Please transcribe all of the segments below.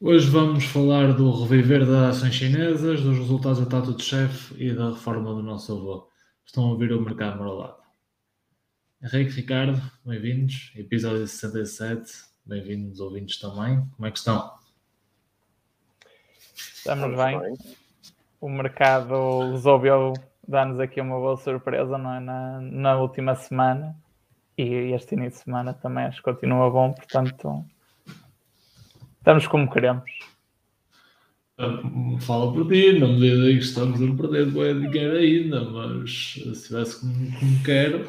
Hoje vamos falar do reviver das ações chinesas, dos resultados da Tato de Chefe e da reforma do nosso avô. Estão a ouvir o mercado marolado. Henrique Ricardo, bem-vindos. Episódio 67, bem-vindos ouvintes também. Como é que estão? Estamos bem. O mercado resolveu dar-nos aqui uma boa surpresa não é? na, na última semana e este início de semana também acho que continua bom, portanto Estamos como queremos. Fala por ti, na medida em que estamos a perder bem dinheiro ainda, mas se tivesse como, como quero,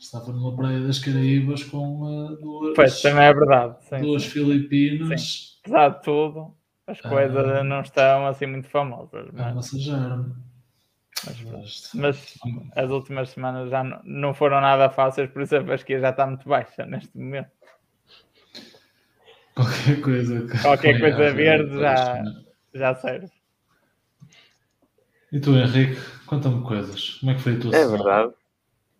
estava numa praia das Caraíbas com uh, duas. Pois, também é verdade. Sim, duas sim. Filipinas. Sim. Apesar de tudo, as coisas ah, não estão assim muito famosas. Mas... É massagear-me. Mas, mas, as últimas semanas já não, não foram nada fáceis, por isso a fasquia já está muito baixa neste momento. Qualquer coisa. Qualquer coisa verde já, já serve. E tu, Henrique, conta-me coisas. Como é que foi a tua É semana? verdade.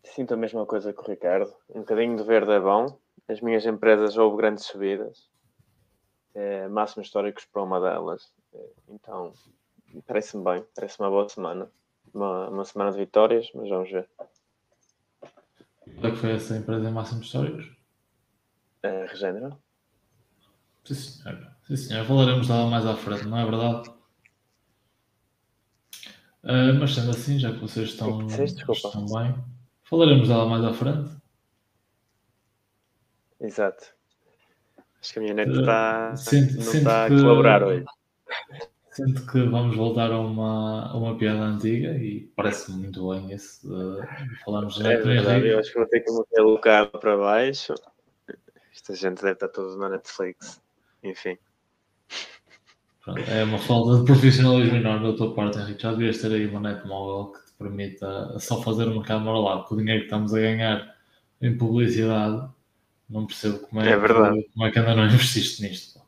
Sinto a mesma coisa que o Ricardo. Um bocadinho de verde é bom. As minhas empresas houve grandes subidas. É, máximos históricos para uma delas. É, então, parece-me bem. Parece uma boa semana. Uma, uma semana de vitórias, mas vamos ver. Qual é que foi essa empresa em máximos históricos? É, Regenera. Sim, senhor. Sim. Falaremos dela mais à frente, não é verdade? Uh, mas sendo assim, já que vocês estão, que estão bem, falaremos dela mais à frente. Exato. Acho que a minha net está, uh, sinto, não sinto está que, a colaborar hoje. Sinto que vamos voltar a uma, a uma piada antiga e parece-me muito bem esse uh, falarmos de É verdade, eu acho que vou ter que meter o cabo para baixo. Esta gente deve estar todos na Netflix enfim. É uma falta de profissionalismo enorme da tua parte, Henrique. Já devias ter aí uma net móvel que te permita só fazer uma câmara lá, com o dinheiro que estamos a ganhar em publicidade. Não percebo como é, é verdade. como é que ainda não investiste nisto.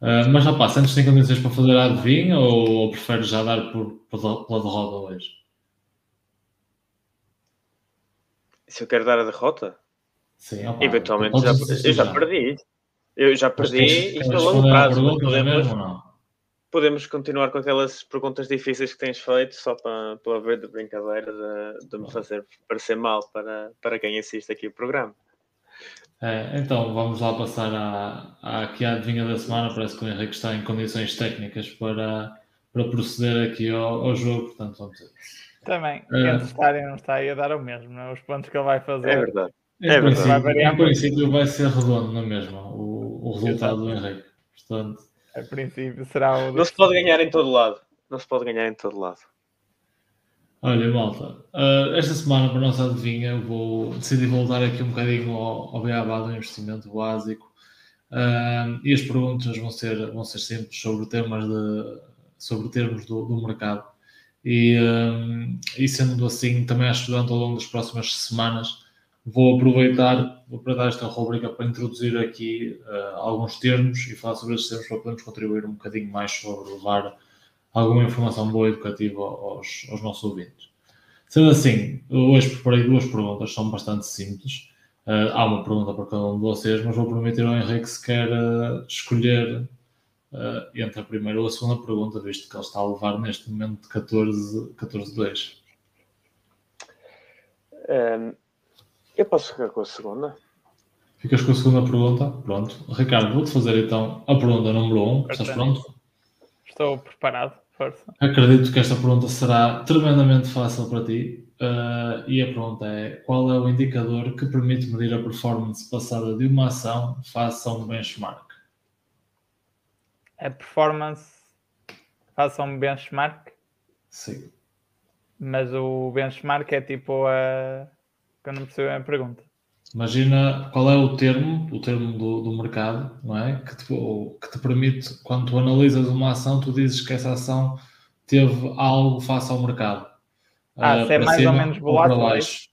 Uh, mas rapaz, antes tem condições para fazer a adivinha ou, ou preferes já dar por, por, pela derrota hoje? Se eu quero dar a derrota? Sim, opa, eventualmente já, eu já perdi. Eu já perdi isto a longo prazo. Podemos, podemos continuar com aquelas perguntas difíceis que tens feito, só para, para ver de brincadeira, de, de me fazer parecer mal para, para quem assiste aqui o programa. É, então, vamos lá passar à, à, aqui à adivinha da semana. Parece que o Henrique está em condições técnicas para, para proceder aqui ao, ao jogo, portanto, vamos ver. Também, é. entre estar e não está, a dar o mesmo, não? É? os pontos que ele vai fazer. É verdade. Em, é princípio, vai em princípio vai ser redondo, não é mesmo? O, o resultado do Henrique. Portanto, a princípio será o. Não se pode ganhar em todo lado. Não se pode ganhar em todo lado. Olha, malta, uh, esta semana para a nossa adivinha vou decidir voltar aqui um bocadinho ao, ao beabá do investimento básico uh, e as perguntas vão ser, vão ser simples sobre temas de, sobre termos do, do mercado e, uh, e sendo assim também acho que durante ao longo das próximas semanas vou aproveitar, vou aproveitar esta rubrica para introduzir aqui uh, alguns termos e falar sobre esses termos para podermos contribuir um bocadinho mais sobre levar alguma informação boa e educativa aos, aos nossos ouvintes. Sendo assim, hoje preparei duas perguntas, são bastante simples. Uh, há uma pergunta para cada um de vocês, mas vou permitir ao Henrique se quer uh, escolher uh, entre a primeira ou a segunda pergunta, visto que ele está a levar neste momento 14-2. 14 um, eu posso ficar com a segunda? Ficas com a segunda pergunta? Pronto. Ricardo, vou-te fazer então a pergunta número 1. Um. Estás pronto? Estou preparado. Força. Acredito que esta pergunta será tremendamente fácil para ti. Uh, e a pergunta é: qual é o indicador que permite medir a performance passada de uma ação face a um benchmark? A performance face a um benchmark? Sim. Mas o benchmark é tipo a que eu não percebo a pergunta. Imagina qual é o termo, o termo do, do mercado, não é? Que te, que te permite, quando tu analisas uma ação, tu dizes que essa ação teve algo face ao mercado. Ah, uh, se é mais ou menos volátil. Ou para é baixo.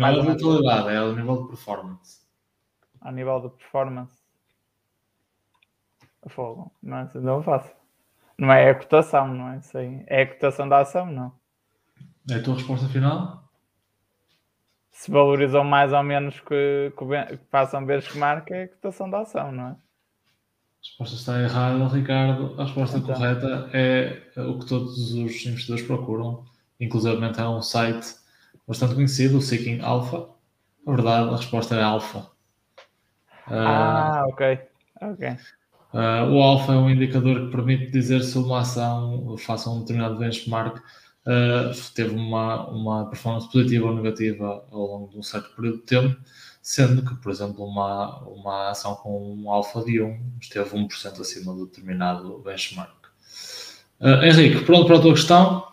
Mais a volatilidade, é ao nível de performance. A nível de performance. Fogo. Não, é, não faço. Não é a cotação, não é? Sei. É a cotação da ação, não. É a tua resposta final? Se valorizam mais ou menos que, que, que façam benchmark é a cotação da ação, não é? resposta está errada, Ricardo. A resposta Então. correta é o que todos os investidores procuram. Inclusive é um site bastante conhecido, o Seeking Alpha. A verdade, a resposta é Alpha. Ah, ok. Ok. Ah, o alfa é um indicador que permite dizer se uma ação faça um determinado benchmark ah, teve uma, uma performance positiva ou negativa ao longo de um certo período de tempo, sendo que, por exemplo, uma, uma ação com um alfa de 1 esteve 1% acima do determinado benchmark. Ah, Henrique, pronto para a tua questão?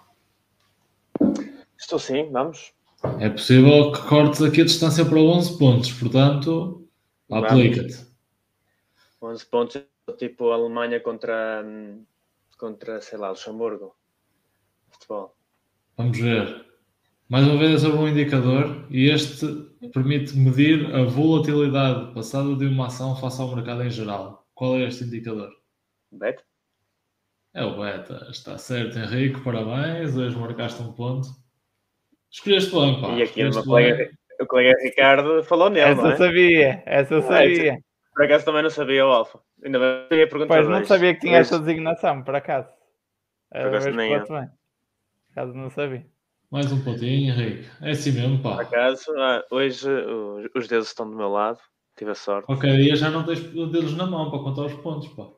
Estou sim, vamos. É possível que cortes aqui a distância para 11 pontos, portanto, aplica-te. 11 pontos, tipo Alemanha contra, hum, contra sei lá, Luxemburgo. Futebol. Vamos ver. Mais uma vez é sobre um indicador e este permite medir a volatilidade passada de uma ação face ao mercado em geral. Qual é este indicador? Bet? É o beta. Está certo, Henrique. Parabéns. Hoje marcaste um ponto. Escolheste bem, pá. E aqui o meu colega, o colega Ricardo falou nele, Essa não eu é? sabia, essa eu Ah, sabia. Por acaso também não sabia o Alfa. Ainda bem que eu ia perguntar. Pois não sabia que tinha essa designação, por acaso. Por acaso Hoje nem eu. Por acaso não sabia. Mais um pontinho, Henrique. É assim mesmo, Por pá. acaso, ah, hoje os, os dedos estão do meu lado. Tive a sorte. Qualquer dia já não tens dedos na mão para contar os pontos, pá.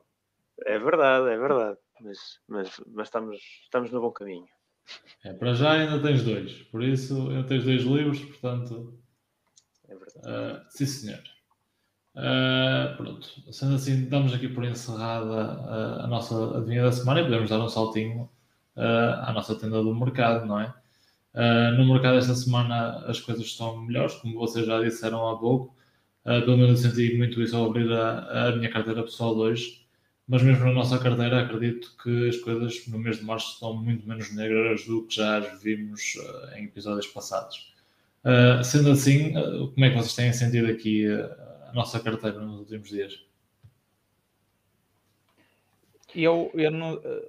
É verdade, é verdade. Mas, mas, mas estamos, estamos no bom caminho. É, para já ainda tens dois. Por isso, ainda tens dois livros, portanto, É verdade. Uh, sim, senhor. Uh, pronto, sendo assim, damos aqui por encerrada uh, a nossa adivinha da semana e podemos dar um saltinho à nossa tenda do mercado, não é? Uh, no mercado esta semana as coisas estão melhores, como vocês já disseram há pouco. Uh, pelo menos eu senti muito isso ao abrir a, a minha carteira pessoal hoje. Mas mesmo na nossa carteira, acredito que as coisas no mês de março estão muito menos negras do que já as vimos uh, em episódios passados. Uh, sendo assim, uh, como é que vocês têm sentido aqui a nossa carteira nos últimos dias? Eu, eu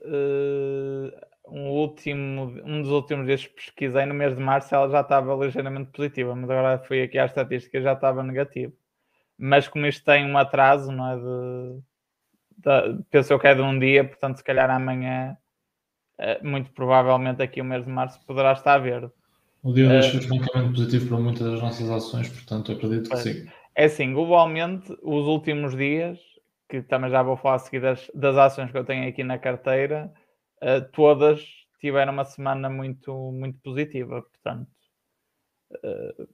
eh, um, último, um dos últimos dias que pesquisei no mês de março, ela já estava ligeiramente positiva, mas agora fui aqui à estatística e já estava negativo. Mas como isto tem um atraso, não é? De, de, penso eu que é de um dia, portanto, se calhar amanhã, eh, muito provavelmente aqui o mês de março poderá estar verde. O dia hoje Uh, foi francamente positivo para muitas das nossas ações, portanto, acredito que Pois. sim. É assim, globalmente, os últimos dias, que também já vou falar a seguir das, das ações que eu tenho aqui na carteira, eh, todas tiveram uma semana muito, muito positiva. Portanto, eh,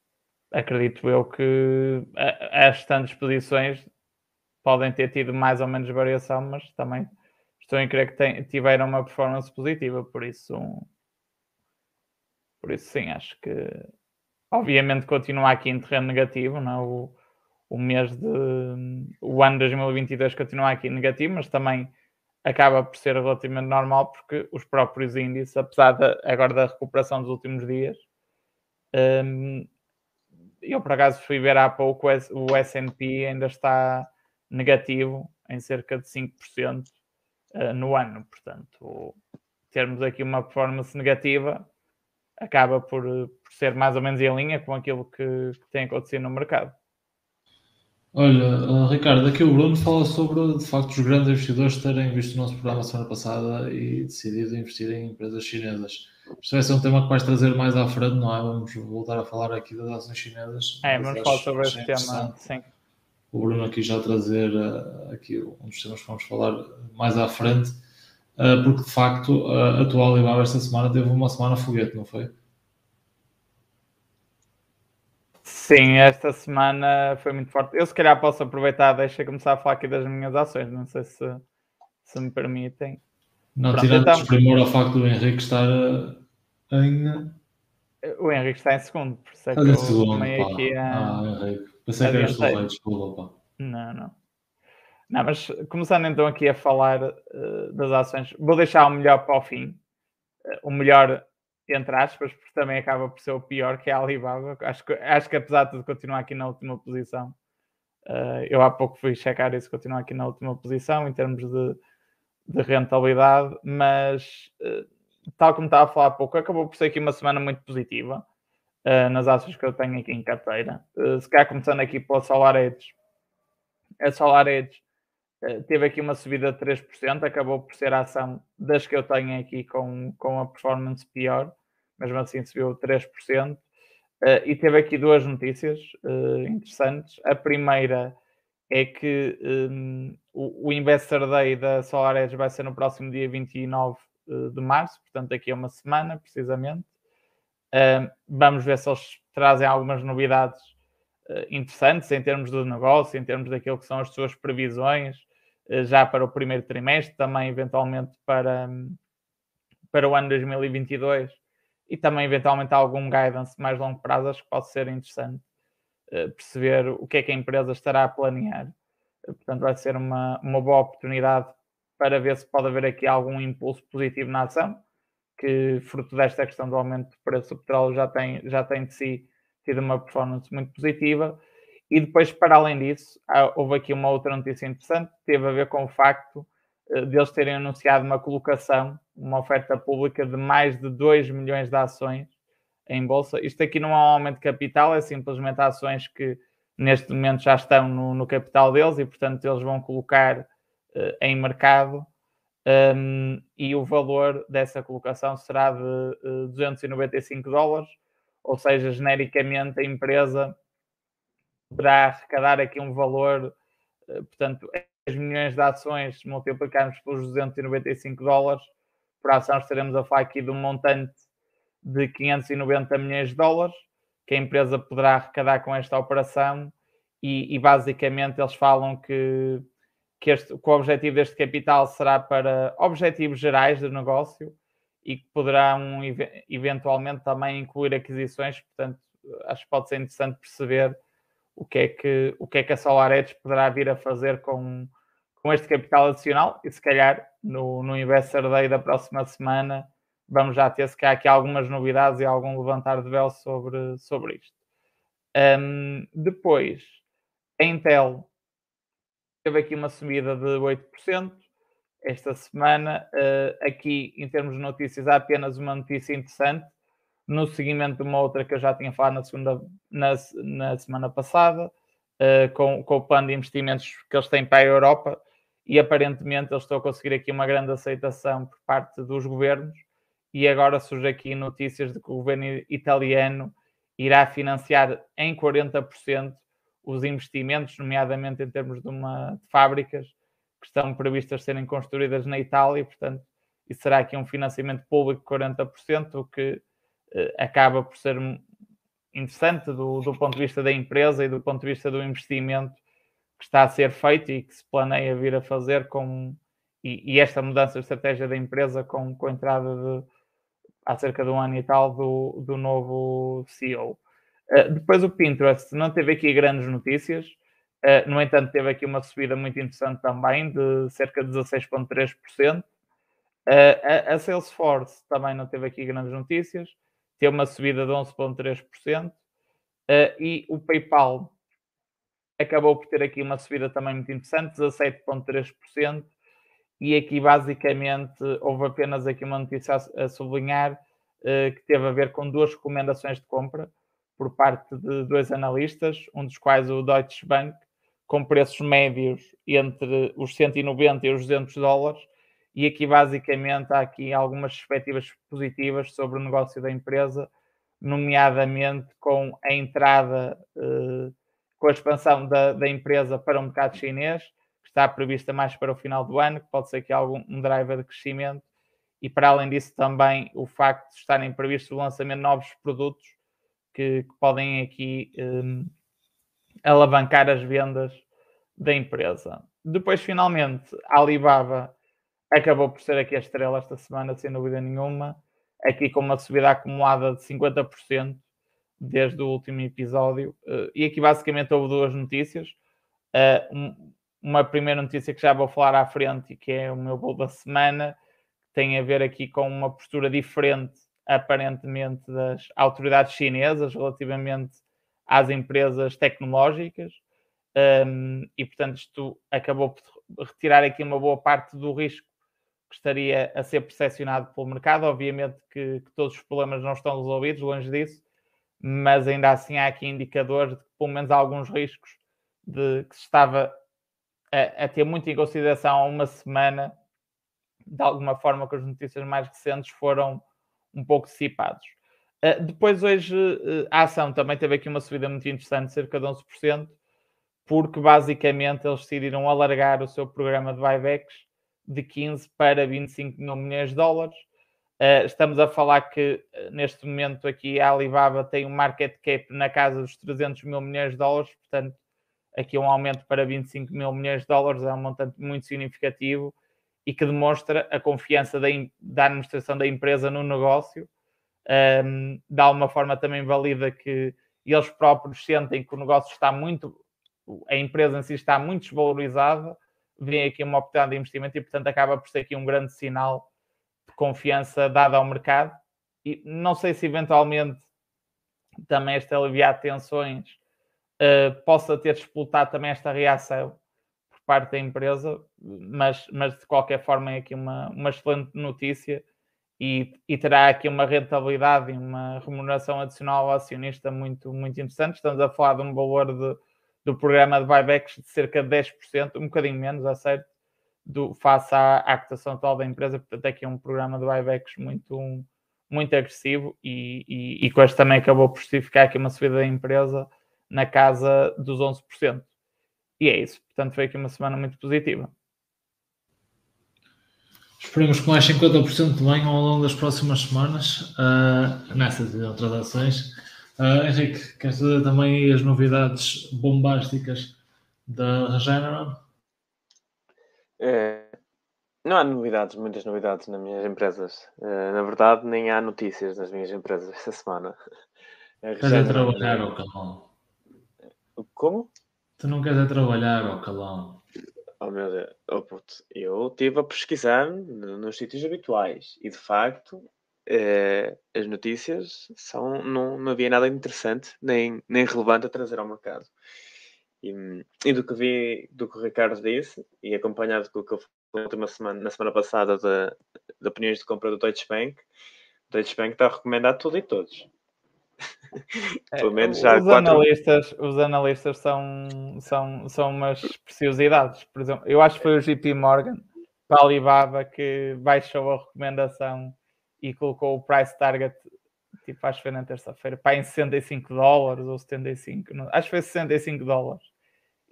acredito eu que as tantas posições podem ter tido mais ou menos variação, mas também estou em crer que tem- tiveram uma performance positiva. Por isso, por isso sim, acho que obviamente continua aqui em terreno negativo, não é? O, o mês de o ano 2022 continua aqui negativo, mas também acaba por ser relativamente normal porque os próprios índices, apesar de, agora da recuperação dos últimos dias, hum, eu por acaso fui ver há pouco o S&P ainda está negativo em cerca de 5% eh, no ano, portanto termos aqui uma performance negativa acaba por, por ser mais ou menos em linha com aquilo que, que tem acontecido no mercado. Olha, uh, Ricardo, aqui o Bruno fala sobre, de facto, os grandes investidores terem visto o nosso programa semana passada e decidido investir em empresas chinesas. Isto vai ser um tema que vais trazer mais à frente, não é? Vamos voltar a falar aqui das ações chinesas. É, vamos falar sobre esse interessante tema, sim. o Bruno aqui já trazer uh, aqui um dos temas que vamos falar mais à frente, uh, porque de facto a tua Alibaba esta semana teve uma semana foguete, não foi? Sim, esta semana foi muito forte. Eu se calhar posso aproveitar, deixa começar a falar aqui das minhas ações, não sei se, se me permitem. Não Pronto, tirando então- desprimor ao facto do Henrique estar uh, em. O Henrique está em segundo, por isso é que eu segundo, tomei pá. aqui a... Ah, Henrique. Pensei que eras Adiantei. rei, desculpa, pá. Não, não. Não, mas começando então aqui a falar eh, das ações, vou deixar o melhor para o fim. Eh, o melhor, entre aspas, porque também acaba por ser o pior, que é a Alibaba. Acho que, acho que apesar de tudo, continua aqui na última posição. Eh, eu há pouco fui checar isso, continua aqui na última posição em termos de, de rentabilidade, mas eh, tal como estava a falar há pouco, acabou por ser aqui uma semana muito positiva eh, nas ações que eu tenho aqui em carteira. Se calhar começando aqui pela Solar Edge. A Solar Edge uh, teve aqui uma subida de 3%, acabou por ser a ação das que eu tenho aqui com, com a performance pior, mesmo assim subiu 3%. Uh, e teve aqui duas notícias interessantes. A primeira é que um, o, Investor Day da SolarEdge vai ser no próximo dia 29 de março, portanto, daqui a uma semana, precisamente. Uh, vamos ver se eles trazem algumas novidades interessantes em termos do negócio, em termos daquilo que são as suas previsões, já para o primeiro trimestre, também eventualmente para, um, para o ano 2022 e também eventualmente algum guidance mais longo prazo, acho que pode ser interessante uh, perceber o que é que a empresa estará a planear. portanto, vai ser uma, uma boa oportunidade para ver se pode haver aqui algum impulso positivo na ação que fruto desta questão do aumento do preço do petróleo já tem, já tem de si tido uma performance muito positiva. E depois, para além disso, houve aqui uma outra notícia interessante, que teve a ver com o facto uh, de eles terem anunciado uma colocação, uma oferta pública de mais de 2 milhões de ações em bolsa. Isto aqui não é um aumento de capital, é simplesmente ações que neste momento já estão no, no capital deles e, portanto, eles vão colocar uh, em mercado um, e o valor dessa colocação será de uh, eh, 295 dólares, ou seja, genericamente a empresa poderá arrecadar aqui um valor, uh, portanto, 10 milhões de ações multiplicarmos pelos 295 dólares, por ação estaremos a falar aqui de um montante de 590 milhões de dólares, que a empresa poderá arrecadar com esta operação, e, e basicamente eles falam que que, este, que o objetivo deste capital será para objetivos gerais do negócio e que poderão eventualmente também incluir aquisições, portanto, acho que pode ser interessante perceber o que é que, o que, é que a SolarEdge poderá vir a fazer com, com este capital adicional e se calhar no, no Investor Day da próxima semana vamos já ter se calhar aqui algumas novidades e algum levantar de véu sobre, sobre isto. Um, depois, a Intel teve aqui uma subida de 8% esta semana. Uh, aqui, em termos de notícias, há apenas uma notícia interessante, no seguimento de uma outra que eu já tinha falado na, segunda, na, na semana passada, uh, com, com o plano de investimentos que eles têm para a Europa, e aparentemente eles estão a conseguir aqui uma grande aceitação por parte dos governos, e agora surge aqui notícias de que o governo italiano irá financiar em 40% os investimentos, nomeadamente em termos de uma de fábricas que estão previstas serem construídas na Itália, portanto, isso será aqui um financiamento público de 40%, o que acaba por ser interessante do, do ponto de vista da empresa e do ponto de vista do investimento que está a ser feito e que se planeia vir a fazer com e, e esta mudança de estratégia da empresa com, com a entrada de há cerca de um ano e tal do, do novo CEO. Uh, depois o Pinterest não teve aqui grandes notícias, uh, no entanto, teve aqui uma subida muito interessante também, de cerca de 16,3%. Uh, a, a, Salesforce também não teve aqui grandes notícias, teve uma subida de 11,3%. e o PayPal acabou por ter aqui uma subida também muito interessante, 17,3%. E aqui basicamente houve apenas aqui uma notícia a, sublinhar que teve a ver com duas recomendações de compra por parte de dois analistas, um dos quais o Deutsche Bank, com preços médios entre os 190 e os 200 dólares. E aqui, basicamente, há aqui algumas perspectivas positivas sobre o negócio da empresa, nomeadamente com a entrada, eh, com a expansão da, da, empresa para o mercado chinês, que está prevista mais para o final do ano, que pode ser aqui algum um driver de crescimento. E, para além disso, também o facto de estarem previstos o lançamento de novos produtos que, que podem aqui um, alavancar as vendas da empresa. Depois, finalmente, a Alibaba acabou por ser aqui a estrela esta semana, sem dúvida nenhuma, aqui com uma subida acumulada de 50% desde o último episódio. Uh, e aqui basicamente houve duas notícias. Um, uma primeira notícia que já vou falar à frente e que é o meu bolo da semana, tem a ver aqui com uma postura diferente aparentemente das autoridades chinesas relativamente às empresas tecnológicas um, e portanto isto acabou por retirar aqui uma boa parte do risco que estaria a ser percepcionado pelo mercado. Obviamente que, que todos os problemas não estão resolvidos, longe disso, mas ainda assim há aqui indicadores de que pelo menos há alguns riscos de que se estava a, a, ter muito em consideração uma semana, de alguma forma, que as notícias mais recentes foram um pouco dissipados. Uh, depois, hoje, uh, a ação também teve aqui uma subida muito interessante, cerca de 11%, porque basicamente eles decidiram alargar o seu programa de buybacks de 15 para 25 mil milhões de dólares. Uh, estamos a falar que neste momento aqui a Alibaba tem um market cap na casa dos 300 mil milhões de dólares, portanto, aqui um aumento para 25 mil milhões de dólares é um montante muito significativo e que demonstra a confiança da, da administração da empresa no negócio. Um, de alguma forma também valida que eles próprios sentem que o negócio está muito, a empresa em si está muito desvalorizada, vem aqui uma oportunidade de investimento e, portanto, acaba por ser aqui um grande sinal de confiança dada ao mercado. E não sei se eventualmente também esta aliviar tensões uh, possa ter disputado também esta reação por parte da empresa, mas, mas de qualquer forma é aqui uma, uma excelente notícia e, e, terá aqui uma rentabilidade e uma remuneração adicional ao acionista muito, muito interessante. Estamos a falar de um valor de, do programa de buybacks de cerca de 10%, um bocadinho menos, a certo, do, face à, à cotação atual da empresa. Portanto, aqui é um programa de buybacks muito, um, muito agressivo e, e, e com este também acabou por justificar aqui uma subida da empresa na casa dos 11%. E é isso. Portanto, foi aqui uma semana muito positiva. Esperemos que mais 50% venham ao longo das próximas semanas uh, nessas outras ações. Uh, Henrique, queres dizer também as novidades bombásticas da Regeneron? É, não há novidades, muitas novidades nas minhas empresas. Uh, na verdade, nem há notícias nas minhas empresas esta semana. Queres é trabalhar ao calão? Como? Tu não queres é trabalhar ao calão. Oh meu Deus, oh, puto. eu estive a pesquisar nos sítios habituais e de facto eh, as notícias são, não, não havia nada interessante nem, nem relevante a trazer ao mercado. E, e, do que vi, do que o Ricardo disse, e acompanhado com o que eu falei na semana, na semana passada de, de opiniões de compra do Deutsche Bank, o Deutsche Bank está a recomendar tudo e todos. É, Pelo menos já os, quatro... analistas, os analistas são, são, são umas preciosidades. Por exemplo, eu acho que foi o JP Morgan para a Alibaba que baixou a recomendação e colocou o price target, tipo, acho que foi na terça-feira, para em 65 dólares ou 75, não, acho que foi 65 dólares.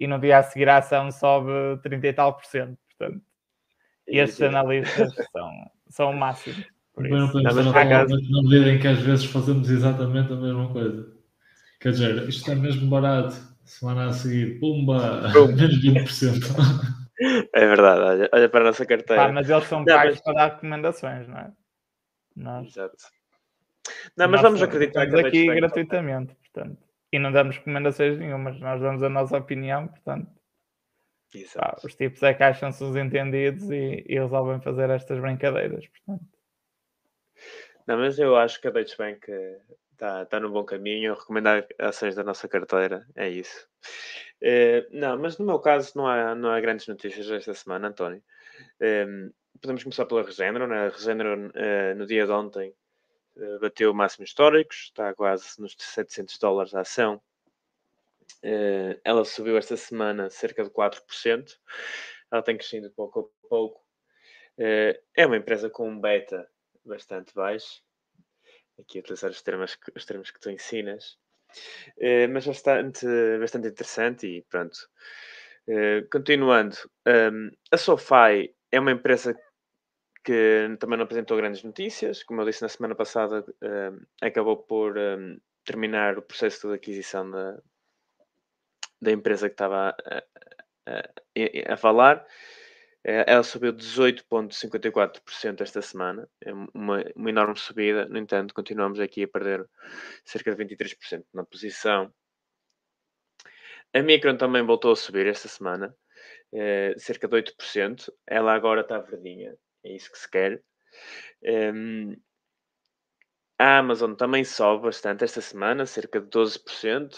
E no dia a seguir a ação sobe 30 e tal por cento. Portanto, estes analistas são, são o máximo. Por isso. Não podemos estar caso... na medida em que às vezes fazemos exatamente a mesma coisa. Quer dizer, isto é mesmo barato. Semana a seguir, pumba, menos 20%. É verdade, olha, olha para a nossa carteira. mas eles são pagos mas... para dar recomendações, não é? Nós... Exato. Não, mas vamos acreditar que aqui gratuitamente, portanto. E não damos recomendações nenhumas, nós damos a nossa opinião, portanto. Pá, os tipos é que acham-se os entendidos e, e resolvem fazer estas brincadeiras, portanto. Não, mas eu acho que a Deutsche Bank está tá no bom caminho. Recomendar ações da nossa carteira, é isso. Uh, não, mas no meu caso não há, não há grandes notícias esta semana, António. Uh, podemos começar pela Regeneron. A Regeneron, uh, no dia de ontem, bateu máximos históricos, está quase nos 700 dólares a ação. ela subiu esta semana cerca de 4%. Ela tem crescido pouco a pouco. é uma empresa com um beta bastante baixo. Aqui utilizar os termos, os termos que tu ensinas. Uh, mas bastante, bastante interessante e pronto. Uh, continuando, um, ehm, a SoFi é uma empresa que também não apresentou grandes notícias. Como eu disse na semana passada, ehm, acabou por ehm, terminar o processo de aquisição da, da empresa que estava a, a, a, a falar. Eh, ela subiu 18,54% esta semana, é uma, uma, enorme subida. No entanto, continuamos aqui a perder cerca de 23% na posição. A Micron também voltou a subir esta semana, eh, cerca de 8%. Ela agora está verdinha, é isso que se quer. Um, a Amazon também sobe bastante esta semana, cerca de 12%.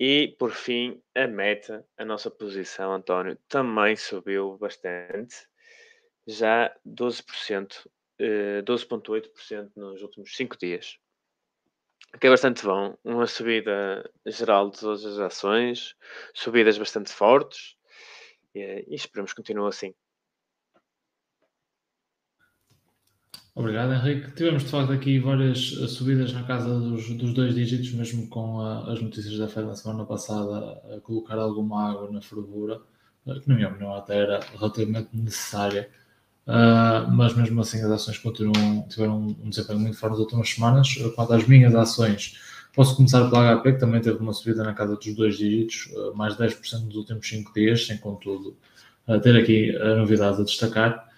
E, por fim, a meta, a nossa posição, António, também subiu bastante, já 12%, 12,8% eh, nos últimos 5 dias. Que é bastante bom. Uma subida geral de todas as ações, subidas bastante fortes. E, e esperemos que continue assim. Obrigado, Henrique. Tivemos de facto aqui várias subidas na casa dos, dos dois dígitos, mesmo com a, as notícias da Fed na semana passada a colocar alguma água na fervura, que na minha opinião até era relativamente necessária. Uh, mas mesmo assim as ações continuam, tiveram um desempenho muito forte nas últimas semanas. Quanto às minhas ações, posso começar pela HP, que também teve uma subida na casa dos dois dígitos, uh, mais 10% nos últimos 5 dias, sem contudo uh, ter aqui novidades a destacar.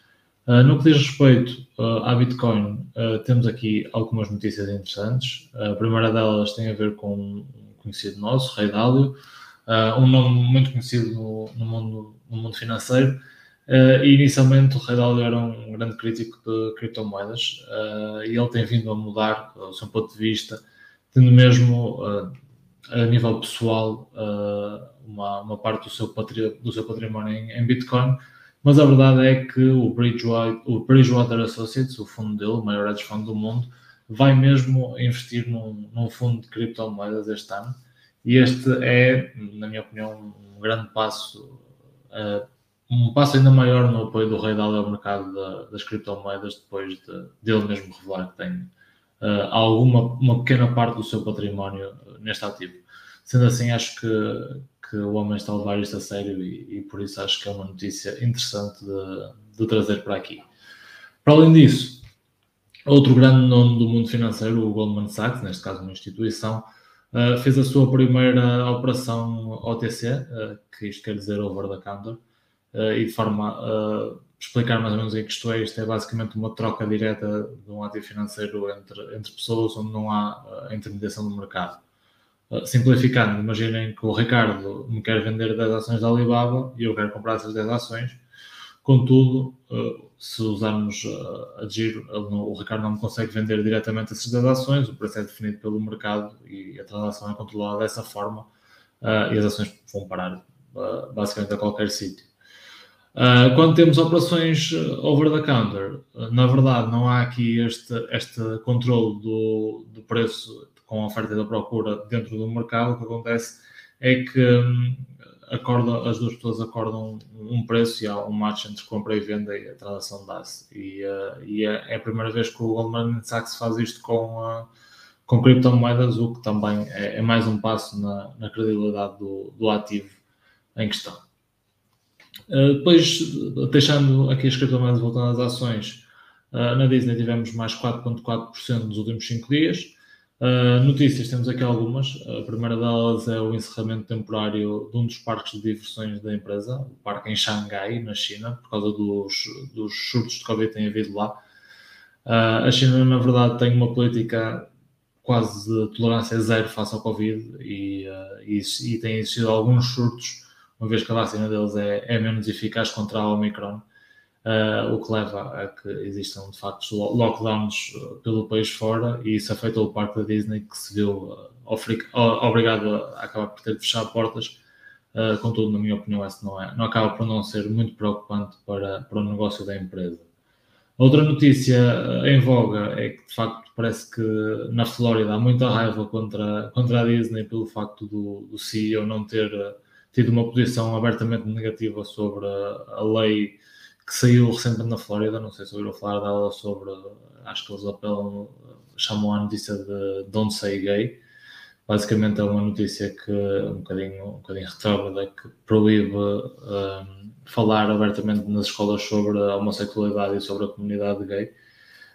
Uh, no que diz respeito à Bitcoin, temos aqui algumas notícias interessantes. a primeira delas tem a ver com um conhecido nosso, Rei Dálio, um nome muito conhecido no, mundo, no mundo, financeiro. e inicialmente o Rei Dálio era um grande crítico de criptomoedas e ele tem vindo a mudar o seu ponto de vista, tendo mesmo a nível pessoal uma, uma, parte do seu, do seu património em, em Bitcoin mas a verdade é que o Bridgewater, o Bridgewater Associates, o fundo dele, o maior hedge fund do mundo, vai mesmo investir num, num fundo de criptomoedas este ano. E este é, na minha opinião, um grande passo, uh, um passo ainda maior no apoio do Rei ao mercado da, das criptomoedas, depois de, dele mesmo revelar que tem uh, alguma uma pequena parte do seu património neste ativo. Sendo assim, acho que, que o homem está a levar isto a sério e, e por isso acho que é uma notícia interessante de, de, trazer para aqui. Para além disso, outro grande nome do mundo financeiro, o Goldman Sachs, neste caso uma instituição, uh, fez a sua primeira operação OTC, uh, que isto quer dizer over the counter, uh, e de forma explicar mais ou menos em que isto é, isto é basicamente uma troca direta de um ativo financeiro entre, entre pessoas onde não há intermediação do mercado simplificando, imaginem que o Ricardo me quer vender 10 ações da Alibaba e eu quero comprar essas 10 ações. Contudo, eh, se usarmos eh, a giro, o Ricardo não me consegue vender diretamente essas 10 ações, o preço é definido pelo mercado e a transação é controlada dessa forma eh, e as ações vão parar basicamente a qualquer sítio. Quando temos operações over the counter, na verdade não há aqui este, este controle do, do preço com a oferta e da procura dentro do mercado, o que acontece é que hum, acorda, as duas pessoas acordam um preço e há um match entre compra e venda e a transação dá-se. E, uh, e é, é, a primeira vez que o Goldman Sachs faz isto com, uh, com criptomoedas, o que também é, é mais um passo na, na credibilidade do, do, ativo em questão. Uh, depois, deixando aqui as criptomoedas voltando às ações, na Disney tivemos mais 4,4% nos últimos 5 dias. Uh, notícias, temos aqui algumas. A primeira delas é o encerramento temporário de um dos parques de diversões da empresa, o parque em Xangai, na China, por causa dos, dos surtos de Covid que tem havido lá. Uh, a China, na verdade, tem uma política quase de tolerância zero face ao Covid e, uh, e, e tem existido alguns surtos, uma vez que a vacina deles é, é menos eficaz contra a Omicron uh, o que leva a que existam de facto lockdowns eh, pelo país fora e isso afetou o parque da Disney que se viu uh, obrigado a acabar por ter de fechar portas. Uh, contudo, na minha opinião, isso não, é, não acaba por não ser muito preocupante para, para o negócio da empresa. Outra notícia em voga é que, de facto, parece que na Flórida há muita raiva contra, contra a Disney pelo facto do, do CEO não ter tido uma posição abertamente negativa sobre a, lei que saiu recentemente na Flórida, não sei se ouviram falar dela sobre, acho que eles apelam, chamam a notícia de Don't Say Gay. Basicamente é uma notícia que um bocadinho, um bocadinho retrógrada que proíbe um, falar abertamente nas escolas sobre a homossexualidade e sobre a comunidade gay.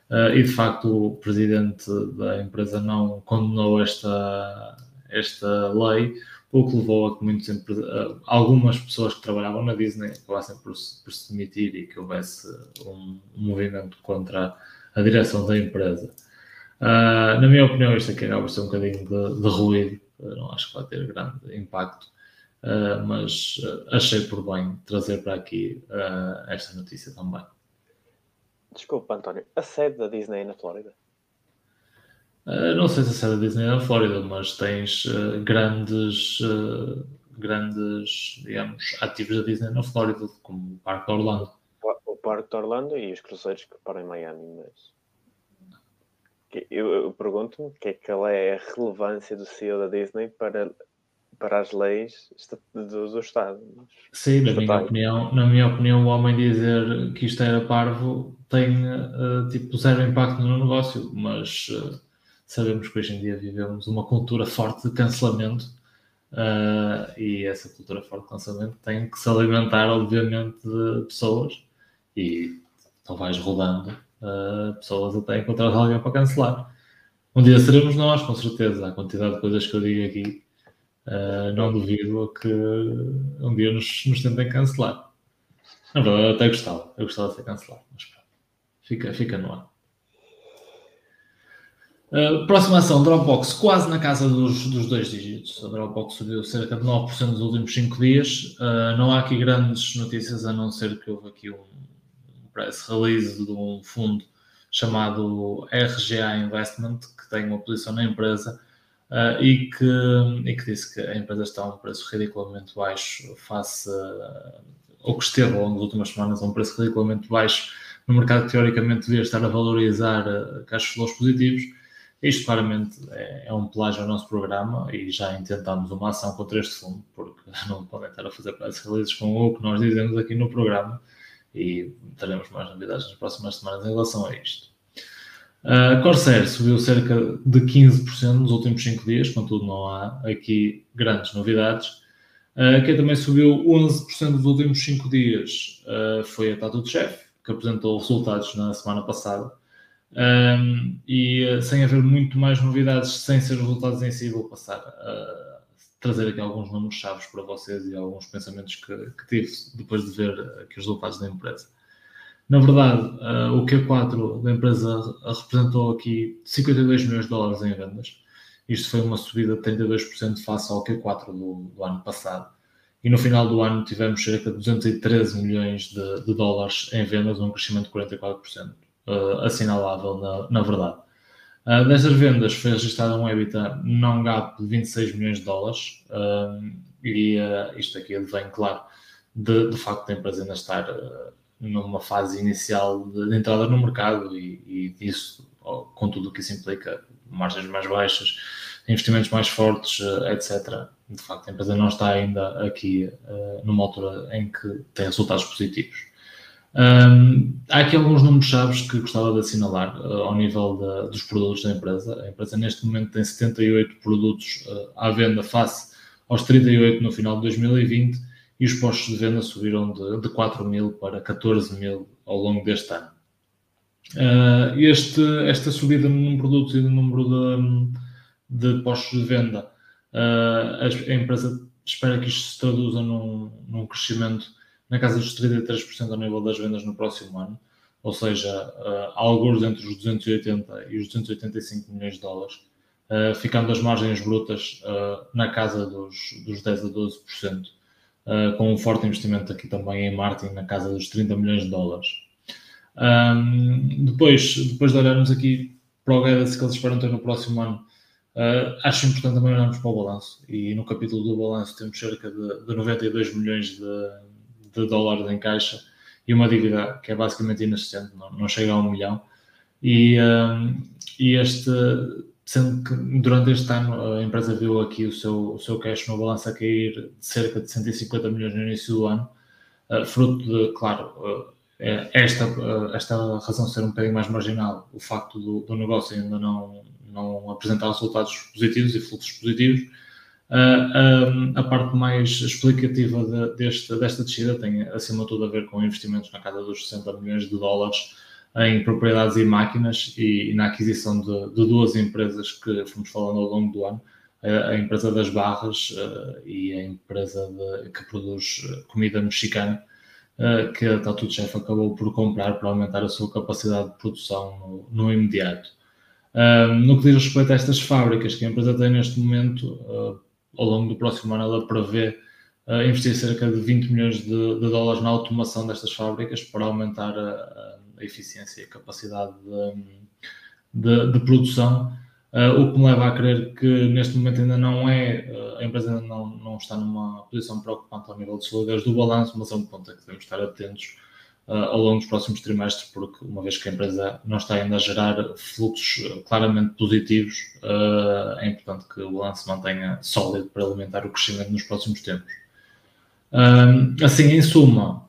Uh, e de facto o presidente da empresa não condenou esta, esta lei, o que levou a que muitos, algumas pessoas que trabalhavam na Disney acabassem por, por se demitir e que houvesse um, movimento contra a direção da empresa. Uh, na minha opinião, isto aqui acaba ser um bocadinho de, de ruído, não acho que vai ter grande impacto, uh, mas achei por bem trazer para aqui uh, esta notícia também. Desculpa, António, a sede da Disney é na Flórida? Uh, não sei se a sede da Disney é na Flórida, mas tens uh, grandes, uh, grandes, digamos, ativos da Disney na Flórida, como o Parque de Orlando. O Parque de Orlando e os cruzeiros que param em Miami, mas... Eu, eu pergunto-me que é que ela é a relevância do CEO da Disney para para as leis do, do Estado. Sim, na minha, opinião, na minha opinião, o homem dizer que isto era parvo tem tipo zero impacto no negócio, mas sabemos que hoje em dia vivemos uma cultura forte de cancelamento uh, e essa cultura forte de cancelamento tem que se alimentar, obviamente, de pessoas e então vais rodando pessoas até encontrar alguém para cancelar. Um dia seremos nós, com certeza. A quantidade de coisas que eu digo aqui Uh, não duvido que um dia nos, nos tentem cancelar. Na verdade, eu até gostava. Eu gostava de ser cancelado, mas fica, fica no ar. Uh, próxima ação, Dropbox, quase na casa dos, dos dois dígitos. A Dropbox subiu cerca de 9% nos últimos 5 dias. Uh, não há aqui grandes notícias, a não ser que houve aqui um press release de um fundo chamado RGA Investment, que tem uma posição na empresa Uh, e, que, e que disse que a empresa está a um preço ridiculamente baixo face a, ou que esteve ao longo das últimas semanas a um preço ridiculamente baixo no mercado que teoricamente devia estar a valorizar cash flows positivos. Isto claramente é, é, um plágio ao nosso programa e já intentámos uma ação contra este fundo, porque não podem estar a fazer press releases com o que nós dizemos aqui no programa e teremos mais novidades nas próximas semanas em relação a isto. Uh, Corsair subiu cerca de 15% nos últimos 5 dias, contudo não há aqui grandes novidades. Uh, quem também subiu 11% nos últimos 5 dias uh, foi a Tattoo Chef, que apresentou resultados na semana passada. Um, e uh, sem haver muito mais novidades, sem ser resultados em si, vou passar a trazer aqui alguns números chaves para vocês e alguns pensamentos que, que tive depois de ver aqui os resultados da empresa. Na verdade, uh, o Q4 da empresa representou aqui 52 milhões de dólares em vendas. Isto foi uma subida de 32% face ao Q4 do, do, ano passado. E no final do ano tivemos cerca de 213 milhões de, de dólares em vendas, um crescimento de 44%, uh, eh, assinalável na, na verdade. Uh, destas vendas foi registrado um EBITDA não gap de 26 milhões de dólares uh, e uh, isto aqui vem, claro, de, de facto da empresa ainda estar numa fase inicial de, de entrada no mercado e, e disso, com tudo o que isso implica, margens mais baixas, investimentos mais fortes, eh, etc. De facto, a empresa não está ainda aqui numa altura em que tem resultados positivos. Um, há aqui alguns números chaves que gostava de assinalar uh, ao nível de, dos produtos da empresa. A empresa neste momento tem 78 produtos uh, à venda face aos 38 no final de 2020 e os postos de venda subiram de, de 4 mil para 14 mil ao longo deste ano. Uh, este, esta subida no produto e no número de, de postos de venda, a, a, empresa espera que isto se traduza num, num, crescimento na casa dos 33% ao nível das vendas no próximo ano, ou seja, uh, alguns entre os 280 e os 285 milhões de dólares, uh, ficando as margens brutas na casa dos, dos 10 a 12% uh, com um forte investimento aqui também em marketing na casa dos 30 milhões de dólares. Um, depois, depois de olharmos aqui para o guidance que eles esperam ter no próximo ano, uh, acho importante também olharmos para o balanço. E no capítulo do balanço temos cerca de, de 92 milhões de, de, dólares em caixa e uma dívida que é basicamente inexistente, não, não chega a um milhão. E, um, e este sendo que durante este ano a empresa viu aqui o seu, o seu cash no balanço a cair de cerca de 150 milhões no início do ano, uh, fruto de, claro, uh, esta, uh, esta razão ser um bocadinho mais marginal, o facto do, do negócio ainda não, não apresentar resultados positivos e fluxos positivos. A parte mais explicativa de, deste, desta descida tem, acima de tudo, a ver com investimentos na casa dos 60 milhões de dólares em propriedades e máquinas e, e na aquisição de, de, duas empresas que fomos falando ao longo do ano, a, a empresa das barras uh, e a empresa de, que produz comida mexicana, uh, que a Tattoo Chef acabou por comprar para aumentar a sua capacidade de produção no, no imediato. Uh, no que diz respeito a estas fábricas que a empresa tem neste momento, ao longo do próximo ano ela prevê investir cerca de 20 milhões de, de, dólares na automação destas fábricas para aumentar a, a eficiência e a capacidade de, de, de produção, uh, o que me leva a crer que neste momento ainda não é, uh, a empresa ainda não, não está numa posição preocupante ao nível de solidez do balanço, mas é um ponto a que devemos estar atentos ao longo dos próximos trimestres, porque uma vez que a empresa não está ainda a gerar fluxos claramente positivos, é importante que o balanço mantenha sólido para alimentar o crescimento nos próximos tempos. Assim, em suma,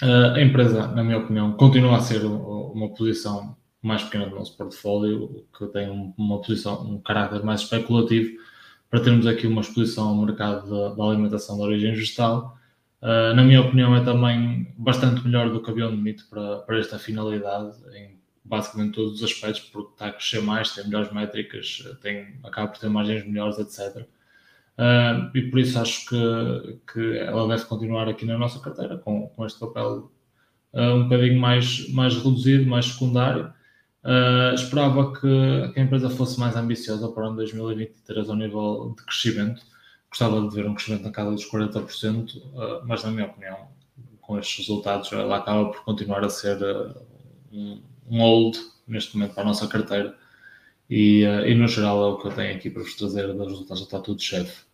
a empresa, na minha opinião, continua a ser uma posição mais pequena do nosso portfólio, que tem uma posição, um caráter mais especulativo, para termos aqui uma exposição ao mercado da alimentação de origem vegetal. Uh, na minha opinião, é também bastante melhor do que havia um limite para, para esta finalidade, em basicamente todos os aspectos, porque está a crescer mais, tem melhores métricas, tem, acaba por ter margens melhores, etc. Uh, ah, e por isso acho que, que ela deve continuar aqui na nossa carteira, com, com este papel uh, um bocadinho mais, mais reduzido, mais secundário. Esperava que, que, a empresa fosse mais ambiciosa para o ano 2023 ao nível de crescimento. Gostava de ver um crescimento na casa dos 40%, uh, mas na minha opinião, com estes resultados, ela acaba por continuar a ser uh, um, hold neste momento para a nossa carteira. E, e, no geral é o que eu tenho aqui para vos trazer dos resultados da Tatu de Chefe.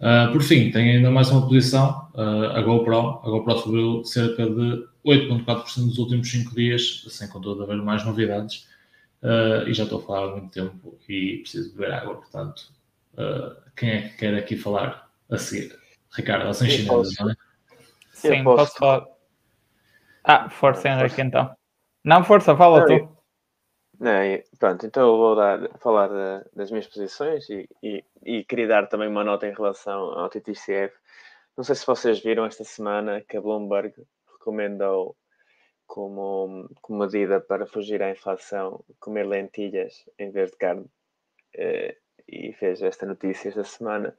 Uh, por fim, tem ainda mais uma posição, uh, a GoPro. A GoPro subiu cerca de 8,4% nos últimos 5 dias, sem contudo haver mais novidades. Uh, e já estou a falar há muito tempo e preciso beber água, portanto, quem é que quer aqui falar a seguir? Ricardo, assim chinesa, não é? Sim, posso. posso falar. Ah, força, Henrique, então. Não, força, fala não, tu. Não, pronto, então eu vou dar, falar de, das minhas posições e, e, e, queria dar também uma nota em relação ao TTCF. Não sei se vocês viram esta semana que a Bloomberg recomendou como, como medida para fugir à inflação comer lentilhas em vez de carne eh, e fez esta notícia esta semana.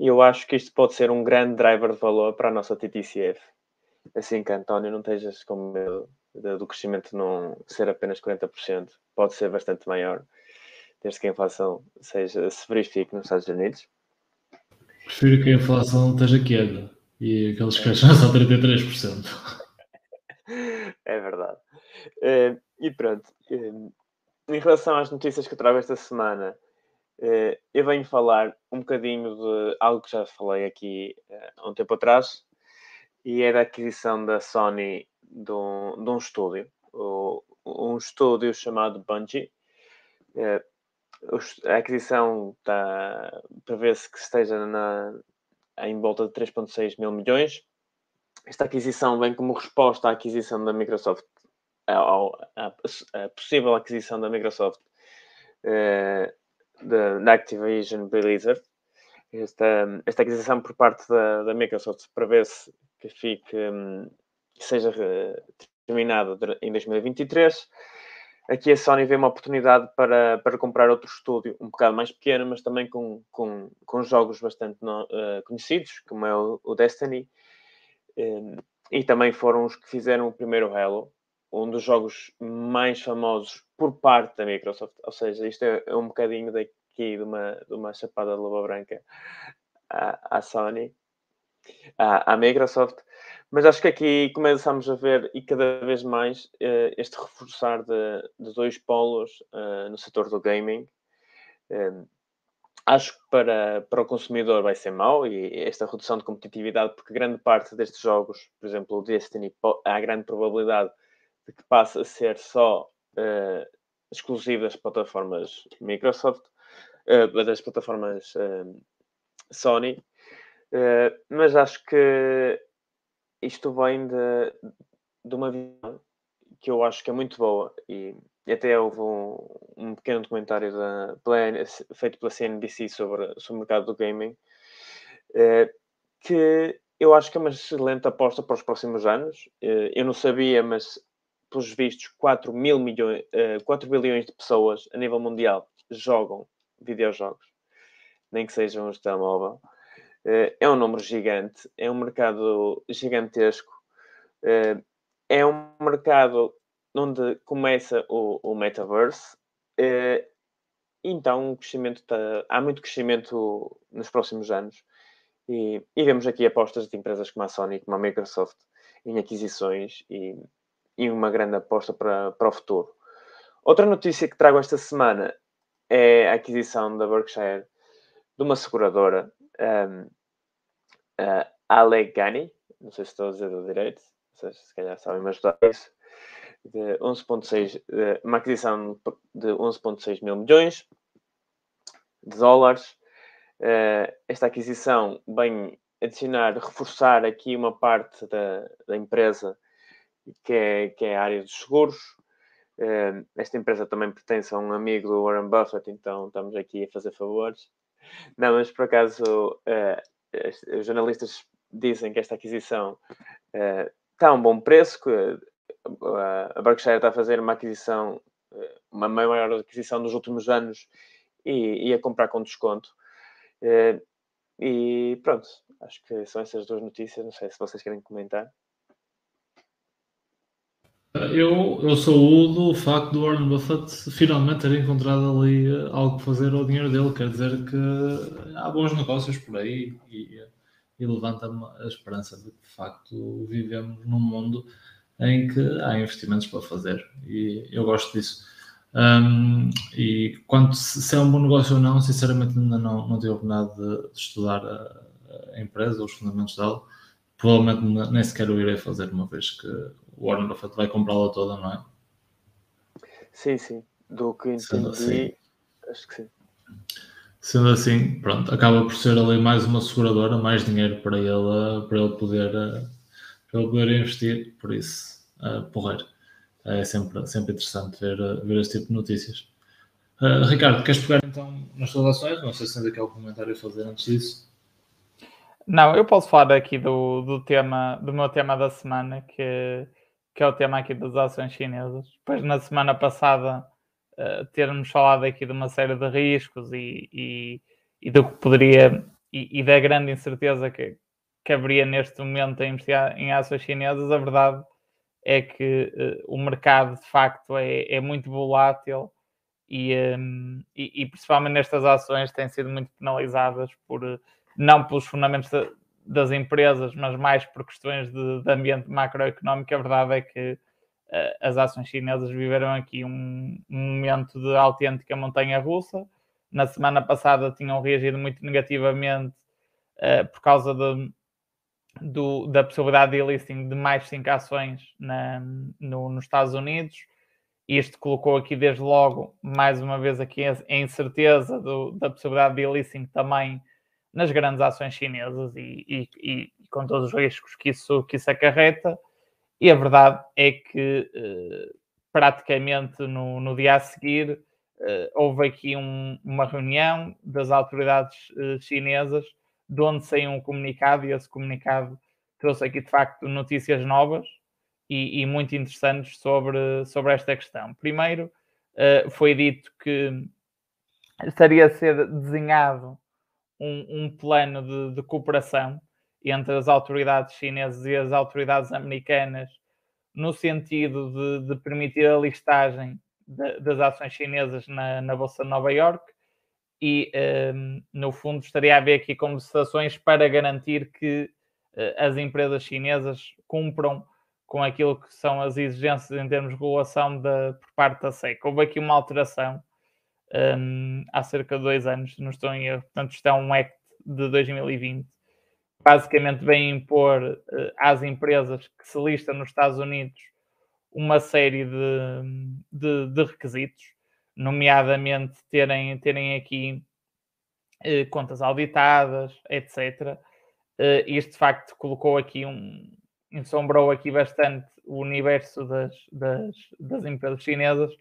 E eu acho que isto pode ser um grande driver de valor para a nossa TTCF. Assim que, António, não estejas com medo do crescimento não ser apenas 40%, pode ser bastante maior, desde que a inflação seja, se verifique nos Estados Unidos. Prefiro que a inflação esteja quieta e aqueles que acham só 33%. É verdade. Uh, e pronto, uh, em relação às notícias que eu trago esta semana, eu venho falar um bocadinho de algo que já falei aqui há um tempo atrás, e é da aquisição da Sony de um, de um estúdio, um estúdio chamado Bungie. É, a aquisição está, prevê-se que esteja na, em volta de 3,6 mil milhões. Esta aquisição vem como resposta à aquisição da Microsoft, à, possível aquisição da Microsoft da Activision Blizzard. Esta, esta aquisição por parte da, da Microsoft prevê-se que fique hum, que seja eh, terminado em 2023. Aqui a Sony vê uma oportunidade para, para comprar outro estúdio um bocado mais pequeno, mas também com, com, com jogos bastante no, uh, conhecidos, como é o, o Destiny. Um, e também foram os que fizeram o primeiro Halo, um dos jogos mais famosos por parte da Microsoft. Ou seja, isto é, é um bocadinho daqui de uma, de uma chapada de luva branca à, à Sony, à, à Microsoft. Mas acho que aqui começamos a ver, e cada vez mais, uh, este reforçar de, de dois polos uh, no setor do gaming. Uh, acho que para, para o consumidor vai ser mau e esta redução de competitividade, porque grande parte destes jogos, por exemplo, o Destiny, há grande probabilidade de que passe a ser só exclusivo das plataformas Microsoft, das plataformas Sony. mas acho que isto vem de, de uma visão que eu acho que é muito boa e, até houve um, um, pequeno documentário da, feito pela CNBC sobre, sobre o mercado do gaming eh, que eu acho que é uma excelente aposta para os próximos anos. Eh, eu não sabia, mas pelos vistos 4 mil milhões, eh, 4 bilhões de pessoas a nível mundial jogam videojogos, nem que sejam os de telemóvel. Eh, é um número gigante, é um mercado gigantesco, eh, é um mercado onde começa o, o metaverse. Eh, então, o crescimento tá, há muito crescimento nos próximos anos e, e, vemos aqui apostas de empresas como a Sony, como a Microsoft em aquisições e, e uma grande aposta para, para o futuro. Outra notícia que trago esta semana é a aquisição da Berkshire de uma seguradora um, uh, Allegheny, não sei se estou a dizer do direito, vocês se calhar sabem me ajudar isso, de 11.6, uma aquisição de 11.6 mil milhões de dólares. Uh, esta aquisição vem adicionar, reforçar aqui uma parte da, da empresa que é, que é a área dos seguros. Esta empresa também pertence a um amigo do Warren Buffett, então estamos aqui a fazer favores. Não, mas por acaso uh, os jornalistas dizem que esta aquisição está a um bom preço, que a Berkshire está a fazer uma aquisição, uma maior aquisição nos últimos anos e, e a comprar com desconto. E pronto, acho que são essas duas notícias. Não sei se vocês querem comentar. Eu, eu sou o do facto do Warren Buffett finalmente ter encontrado ali eh, algo para fazer ao dinheiro dele. Quer dizer que há bons negócios por aí e, e levanta-me a esperança de que de facto vivemos num mundo em que há investimentos para fazer e eu gosto disso. Um, e quanto se é um bom negócio ou não, sinceramente ainda não, não tive nada de, de estudar a, a, empresa, os fundamentos dela. Provavelmente nem sequer o irei fazer, uma vez que o Warren Buffett vai comprá-la toda, não é? Sim, sim. Do que entendi, assim, acho que sim. Sendo assim, pronto, acaba por ser ali mais uma seguradora, mais dinheiro para ele, para ele, poder, para ele poder investir, por isso, uh, porreiro é sempre, sempre interessante ver, ver este tipo de notícias. Uh, Ricardo, queres pegar então nas tuas ações? Não sei se tens aqui algum comentário a fazer antes disso. Não, eu posso falar aqui do, do tema, do meu tema da semana, que, que é o tema aqui das ações chinesas. Depois, na semana passada, uh, termos falado aqui de uma série de riscos e, e, e do que poderia e, e, da grande incerteza que, que haveria neste momento em investigar em ações chinesas, a verdade é que uh, o mercado de facto é, é muito volátil e, um, e, e, principalmente nestas ações têm sido muito penalizadas por não pelos fundamentos das empresas, mas mais por questões de, de, ambiente macroeconómico. A verdade é que uh, as ações chinesas viveram aqui um, um momento de autêntica montanha russa. Na semana passada tinham reagido muito negativamente uh, por causa de do, da possibilidade de listing de mais 5 ações na, no, nos Estados Unidos. Isto colocou aqui desde logo, mais uma vez, aqui a incerteza do, da possibilidade de listing também nas grandes ações chinesas e, e, e, com todos os riscos que isso, que isso acarreta. E a verdade é que eh, praticamente no, no, dia a seguir eh, houve aqui um, uma reunião das autoridades eh, chinesas de onde saiu um comunicado e esse comunicado trouxe aqui de facto notícias novas e, e muito interessantes sobre, sobre esta questão. Primeiro, foi dito que estaria a ser desenhado um, um plano de, de, cooperação entre as autoridades chinesas e as autoridades americanas no sentido de, de permitir a listagem de, das ações chinesas na, na Bolsa de Nova York e, um, no fundo, estaria a haver aqui conversações para garantir que uh, as empresas chinesas cumpram com aquilo que são as exigências em termos de regulação da, por parte da SEC. Houve aqui uma alteração um, há cerca de dois anos, não estou em erro, portanto, isto é um Act de 2020. Basicamente, vem impor uh, às empresas que se listam nos Estados Unidos uma série de, de, de requisitos nomeadamente terem, terem aqui eh, contas auditadas, etc. Eh, isto de facto colocou aqui um. ensombrou aqui bastante o universo das, das, das empresas chinesas,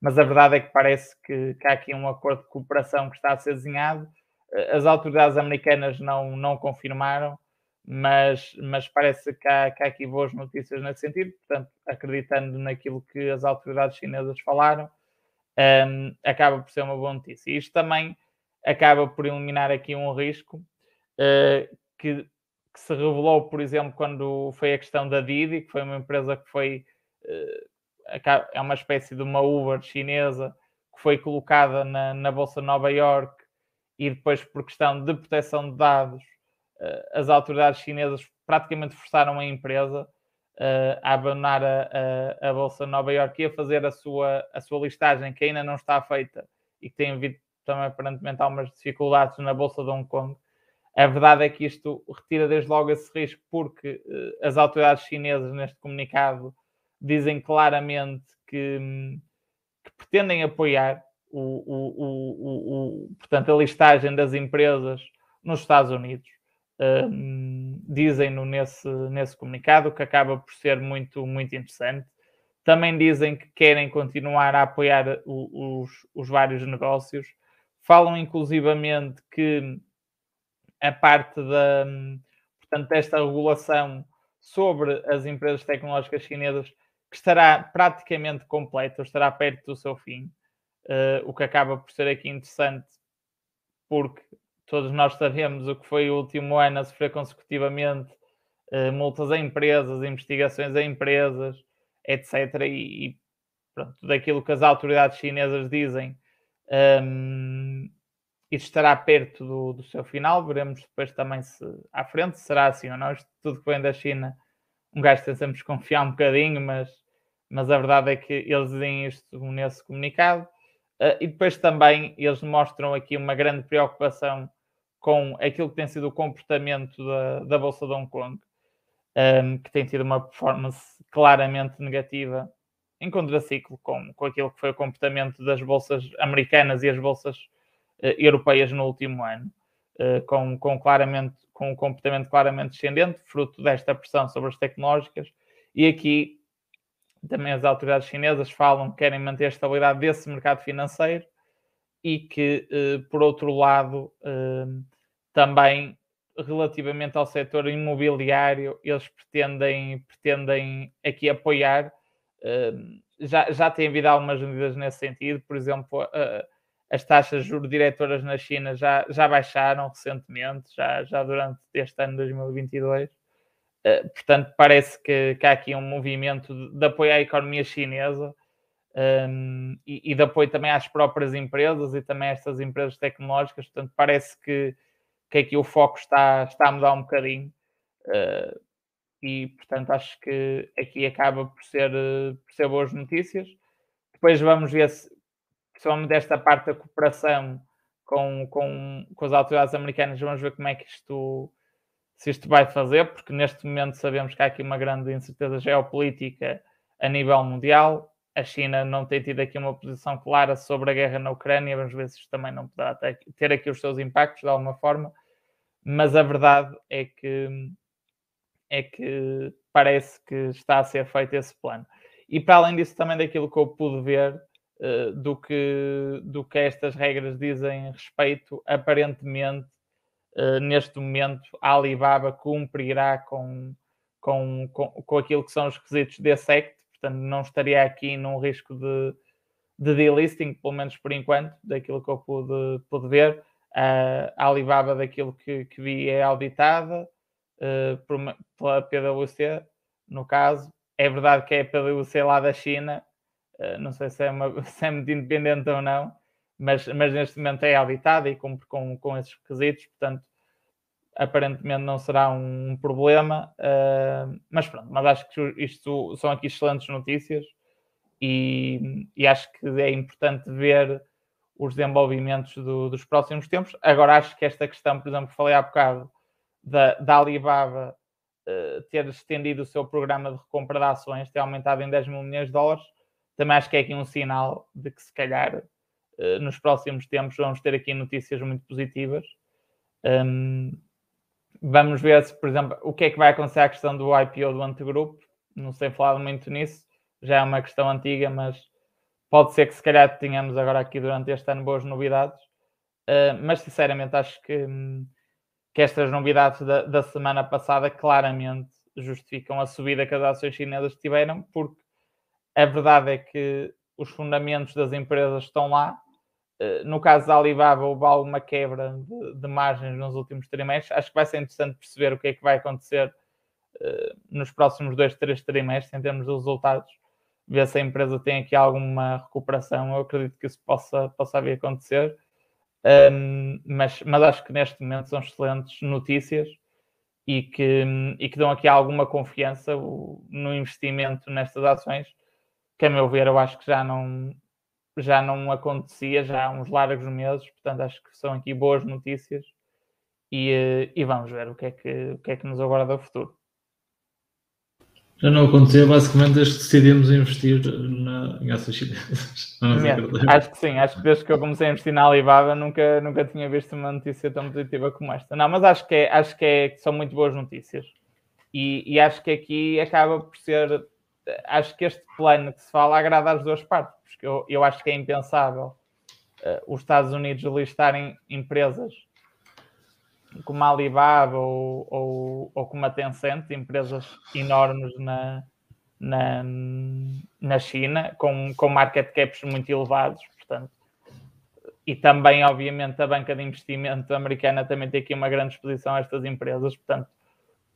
mas a verdade é que parece que, que, há aqui um acordo de cooperação que está a ser desenhado. Eh, as autoridades americanas não, não confirmaram, mas, mas parece que há, que há aqui boas notícias nesse sentido, portanto, acreditando naquilo que as autoridades chinesas falaram, um, acaba por ser uma boa notícia. Isto também acaba por eliminar aqui um risco uh, que, que, se revelou, por exemplo, quando foi a questão da Didi, que foi uma empresa que foi uh, é uma espécie de uma Uber chinesa que foi colocada na, na Bolsa de Nova York e depois, por questão de proteção de dados, uh, as autoridades chinesas praticamente forçaram a empresa uh, a abandonar a, a, a, Bolsa de Nova Iorque e a fazer a sua, a sua listagem, que ainda não está feita e que tem havido também aparentemente algumas dificuldades na Bolsa de Hong Kong. A verdade é que isto retira desde logo esse risco, porque uh, as autoridades chinesas, neste comunicado, dizem claramente que, que pretendem apoiar o, o, o, o, portanto, a listagem das empresas nos Estados Unidos. Um, dizem-no nesse, nesse comunicado, que acaba por ser muito, muito interessante. Também dizem que querem continuar a apoiar os, os vários negócios. Falam inclusivamente que a parte da, portanto, desta regulação sobre as empresas tecnológicas chinesas que estará praticamente completa, estará perto do seu fim, uh, o que acaba por ser aqui interessante, porque todos nós sabemos o que foi o último ano a sofrer consecutivamente uh, multas a empresas, investigações a empresas, etc. E, e pronto, daquilo que as autoridades chinesas dizem, um, ehm, isso estará perto do, do, seu final. Veremos depois também se à frente será assim ou não. Isto tudo que vem da China, um gajo tem sempre desconfiar um bocadinho, mas, mas a verdade é que eles dizem isto nesse comunicado. Uh, e depois também eles mostram aqui uma grande preocupação com aquilo que tem sido o comportamento da, da Bolsa de Hong Kong, um, que tem tido uma performance claramente negativa em contraciclo com, com aquilo que foi o comportamento das bolsas americanas e as bolsas uh, europeias no último ano, uh, com, com, claramente, com um comportamento claramente descendente, fruto desta pressão sobre as tecnológicas. E aqui também as autoridades chinesas falam que querem manter a estabilidade desse mercado financeiro e que, eh, por outro lado, eh, também relativamente ao setor imobiliário, eles pretendem, pretendem aqui apoiar. Eh, já, já tem havido algumas medidas nesse sentido, por exemplo, as taxas de juros diretoras na China já, já baixaram recentemente, já, já durante este ano 2022. Portanto, parece que, que, há aqui um movimento de, de apoio à economia chinesa um, e, e, de apoio também às próprias empresas e também a estas empresas tecnológicas. Portanto, parece que, que aqui o foco está, está a mudar um bocadinho. Uh, e, portanto, acho que aqui acaba por ser, por ser boas notícias. Depois vamos ver se, principalmente desta parte da cooperação com, com, com as autoridades americanas, vamos ver como é que isto se isto vai fazer, porque neste momento sabemos que há aqui uma grande incerteza geopolítica a nível mundial. A China não tem tido aqui uma posição clara sobre a guerra na Ucrânia, vamos ver se isto também não poderá ter aqui os seus impactos de alguma forma, mas a verdade é que é que parece que está a ser feito esse plano. E para além disso, também daquilo que eu pude ver uh, do, que, do que estas regras dizem respeito, aparentemente, neste momento, a Alibaba cumprirá com, com, com, com aquilo que são os requisitos desse act, portanto não estaria aqui num risco de, de delisting, pelo menos por enquanto, daquilo que eu pude, pude ver. Uh, a Alibaba, daquilo que, que vi, é auditada uh, por, pela PwC, no caso. É verdade que é a PwC lá da China, uh, não sei se é, uma, se é muito independente ou não, mas, mas neste momento é auditada e cumpre com, com esses requisitos, portanto aparentemente não será um problema, uh, mas pronto, mas acho que isto são aqui excelentes notícias e, e acho que é importante ver os desenvolvimentos do, dos próximos tempos. Agora acho que esta questão, por exemplo, falei há bocado da, da Alibaba uh, ter estendido o seu programa de recompra de ações, ter aumentado em 10 mil milhões de dólares, também acho que é aqui um sinal de que se calhar nos próximos tempos vamos ter aqui notícias muito positivas. Um, Vamos ver se, por exemplo, o que é que vai acontecer à questão do IPO do antegrupo. Não sei falar muito nisso, já é uma questão antiga, mas pode ser que se calhar tenhamos agora aqui durante este ano boas novidades. Uh, mas sinceramente acho que, que estas novidades da, da, semana passada claramente justificam a subida que as ações chinesas tiveram, porque a verdade é que os fundamentos das empresas estão lá, eh, no caso da Alibaba, houve alguma quebra de, de, margens nos últimos trimestres. Acho que vai ser interessante perceber o que é que vai acontecer uh, nos próximos dois, três trimestres em termos de resultados. Ver se a empresa tem aqui alguma recuperação. Eu acredito que isso possa, possa vir a acontecer. Um, mas, mas acho que neste momento são excelentes notícias e que, e que dão aqui alguma confiança no investimento nestas ações, que a meu ver eu acho que já não, já não acontecia já há uns largos meses, portanto acho que são aqui boas notícias e, e vamos ver o que, é que, o que é que nos aguarda o futuro. Já não aconteceu basicamente desde que decidimos investir na, em ações chinesas. acho que sim, acho que desde que eu comecei a investir na Alibaba nunca, nunca tinha visto uma notícia tão positiva como esta. Não, mas acho que, é, acho que, é, que são muito boas notícias. E, e, acho que aqui acaba por ser. Acho que este plano que se fala agrada às duas partes, porque eu, eu acho que é impensável uh, os Estados Unidos listarem empresas como a Alibaba ou, ou, ou como a Tencent, empresas enormes na, na, na China, com, com market caps muito elevados, portanto. E também, obviamente, a banca de investimento americana também tem aqui uma grande exposição a estas empresas, portanto,